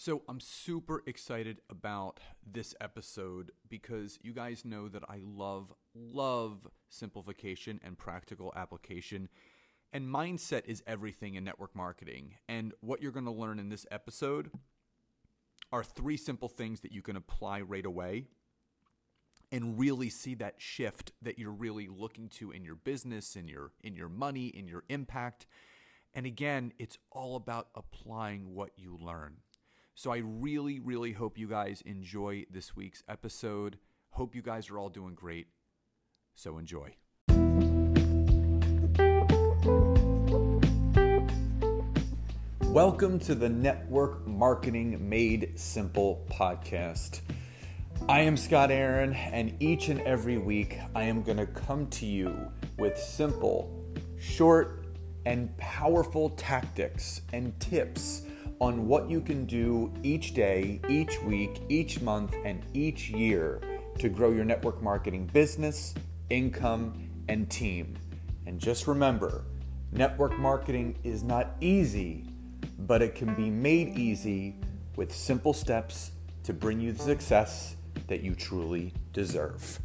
So, I'm super excited about this episode because you guys know that I love, love simplification and practical application. And mindset is everything in network marketing. And what you're going to learn in this episode are three simple things that you can apply right away and really see that shift that you're really looking to in your business, in your in your money, in your impact. And again, it's all about applying what you learn. So I really, really hope you guys enjoy this week's episode. Hope you guys are all doing great. So enjoy. Welcome to the Network Marketing Made Simple podcast. I am Scott Aaron, and each and every week I am going to come to you with simple, short, and powerful tactics and tips on what you can do each day, each week, each month, and each year to grow your network marketing business, income, and team. And just remember, network marketing is not easy, but it can be made easy with simple steps to bring you the success that you truly deserve.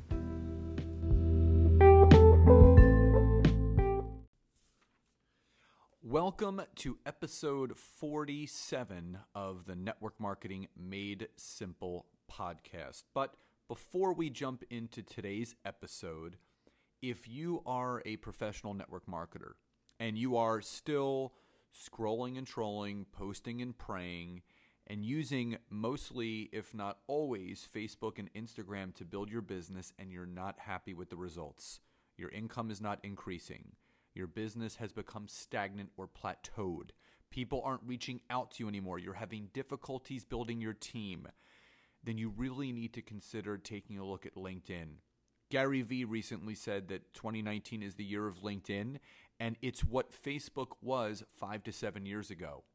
Welcome to episode 47 of the Network Marketing Made Simple podcast. But before we jump into today's episode, if you are a professional network marketer and you are still scrolling and trolling, posting and praying, and using mostly, if not always, Facebook and Instagram to build your business, and you're not happy with the results, your income is not increasing your business has become stagnant or plateaued. People aren't reaching out to you anymore. You're having difficulties building your team. Then you really need to consider taking a look at LinkedIn. Gary Vee recently said that 2019 is the year of LinkedIn, and it's what Facebook was five to seven years ago.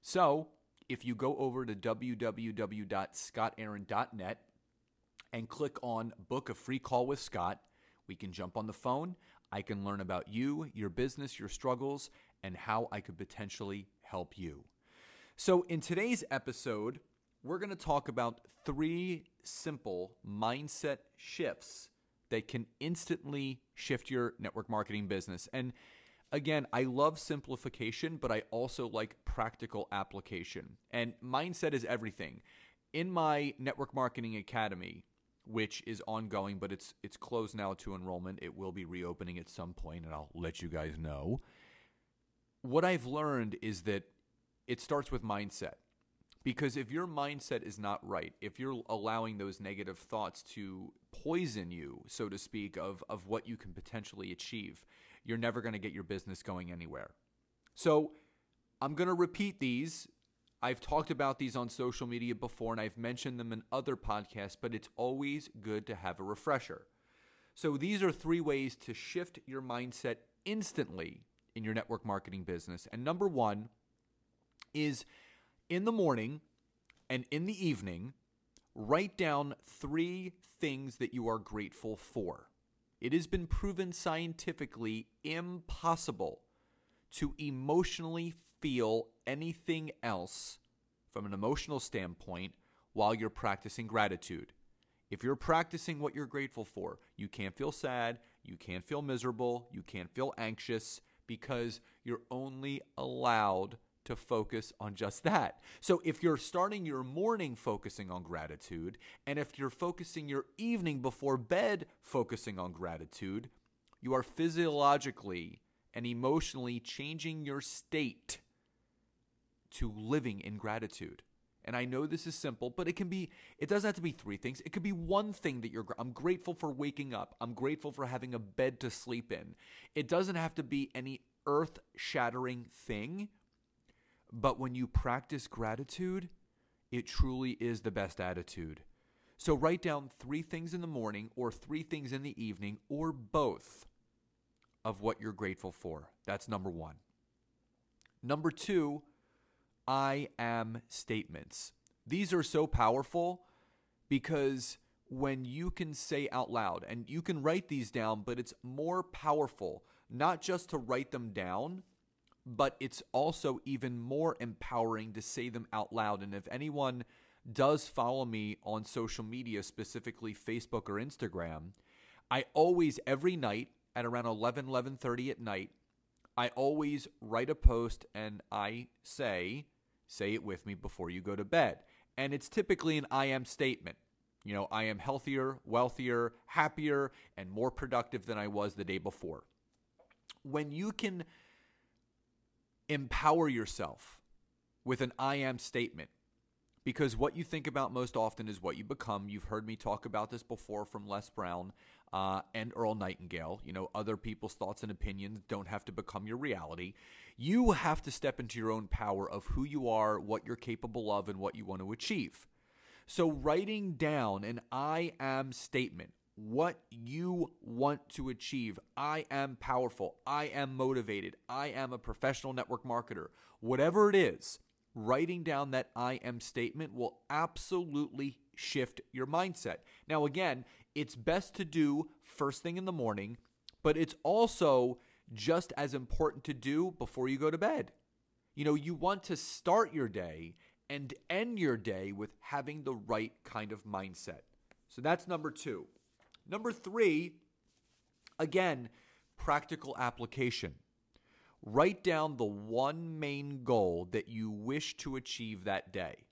So, if you go over to www.scottaaron.net and click on Book a Free Call with Scott, we can jump on the phone. I can learn about you, your business, your struggles, and how I could potentially help you. So, in today's episode, we're going to talk about three simple mindset shifts that can instantly shift your network marketing business. And again, I love simplification, but I also like practical application. And mindset is everything. In my network marketing academy, which is ongoing, but it's it's closed now to enrollment. It will be reopening at some point, and I'll let you guys know. What I've learned is that it starts with mindset. Because if your mindset is not right, if you're allowing those negative thoughts to poison you, so to speak, of, of what you can potentially achieve, you're never going to get your business going anywhere. So I'm going to repeat these I've talked about these on social media before and I've mentioned them in other podcasts, but it's always good to have a refresher. So, these are three ways to shift your mindset instantly in your network marketing business. And number one is in the morning and in the evening, write down three things that you are grateful for. It has been proven scientifically impossible to emotionally feel anything else from an emotional standpoint while you're practicing gratitude. If you're practicing what you're grateful for, you can't feel sad, you can't feel miserable, you can't feel anxious because you're only allowed to focus on just that. So if you're starting your morning focusing on gratitude, and if you're focusing your evening before bed focusing on gratitude, you are physiologically and emotionally changing your state to living in gratitude. And I know this is simple, but it can be, it doesn't have to be three things. It could be one thing that you're, I'm grateful for waking up. I'm grateful for having a bed to sleep in. It doesn't have to be any earth shattering thing. But when you practice gratitude, it truly is the best attitude. So write down three things in the morning or three things in the evening or both of what you're grateful for. That's number one. Number two, I am statements. These are so powerful because when you can say out loud, and you can write these down, but it's more powerful not just to write them down, but it's also even more empowering to say them out loud. And if anyone does follow me on social media, specifically Facebook or Instagram, I always every night at around 11 11:30 at night, I always write a post and I say, say it with me before you go to bed. And it's typically an I am statement. You know, I am healthier, wealthier, happier, and more productive than I was the day before. When you can empower yourself with an I am statement, because what you think about most often is what you become. You've heard me talk about this before from Les Brown uh, and Earl Nightingale. You know, other people's thoughts and opinions don't have to become your reality. You have to step into your own power of who you are, what you're capable of, and what you want to achieve. So, writing down an I am statement, what you want to achieve. I am powerful. I am motivated. I am a professional network marketer. Whatever it is, writing down that I am statement will absolutely shift your mindset. Now, again, it's best to do first thing in the morning, but it's also just as important to do before you go to bed. You know, you want to start your day and end your day with having the right kind of mindset. So that's number two. Number three, again, practical application. Write down the one main goal that you wish to achieve that day.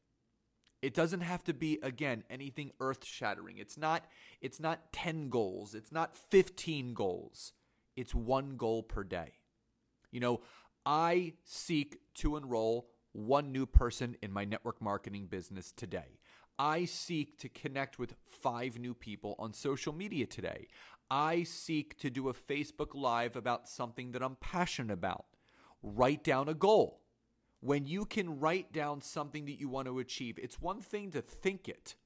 It doesn't have to be again anything earth-shattering. It's not it's not 10 goals, it's not 15 goals. It's one goal per day. You know, I seek to enroll one new person in my network marketing business today. I seek to connect with five new people on social media today. I seek to do a Facebook Live about something that I'm passionate about. Write down a goal. When you can write down something that you want to achieve, it's one thing to think it,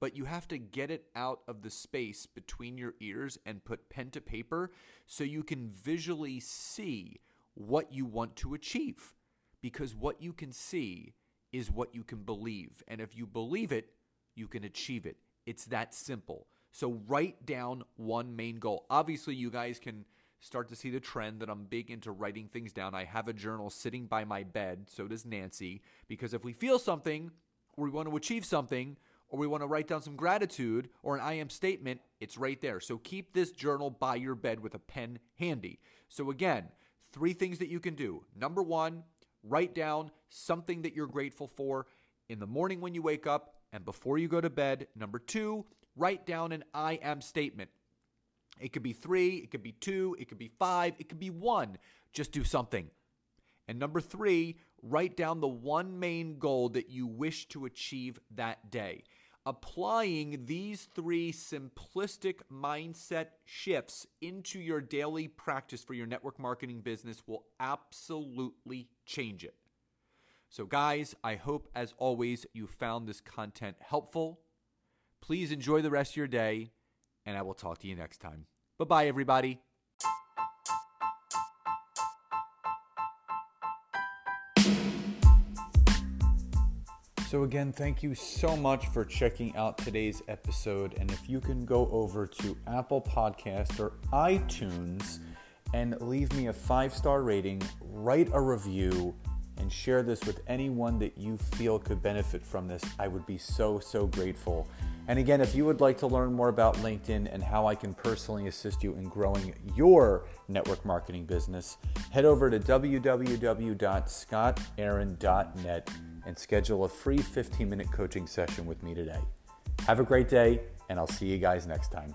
but you have to get it out of the space between your ears and put pen to paper so you can visually see what you want to achieve. Because what you can see is what you can believe. And if you believe it, you can achieve it. It's that simple. So write down one main goal. Obviously, you guys can start to see the trend that I'm big into writing things down. I have a journal sitting by my bed, so does Nancy, because if we feel something or we want to achieve something or we want to write down some gratitude or an I am statement, it's right there. So keep this journal by your bed with a pen handy. So again, three things that you can do. Number 1, Write down something that you're grateful for in the morning when you wake up and before you go to bed. Number two, write down an I am statement. It could be three, it could be two, it could be five, it could be one. Just do something. And number three, write down the one main goal that you wish to achieve that day. Applying these three simplistic mindset shifts into your daily practice for your network marketing business will absolutely change it. So, guys, I hope as always you found this content helpful. Please enjoy the rest of your day, and I will talk to you next time. Bye bye, everybody. So, again, thank you so much for checking out today's episode. And if you can go over to Apple Podcast or iTunes and leave me a five star rating, write a review, and share this with anyone that you feel could benefit from this, I would be so, so grateful. And again, if you would like to learn more about LinkedIn and how I can personally assist you in growing your network marketing business, head over to www.scottaaron.net and schedule a free 15 minute coaching session with me today. Have a great day, and I'll see you guys next time.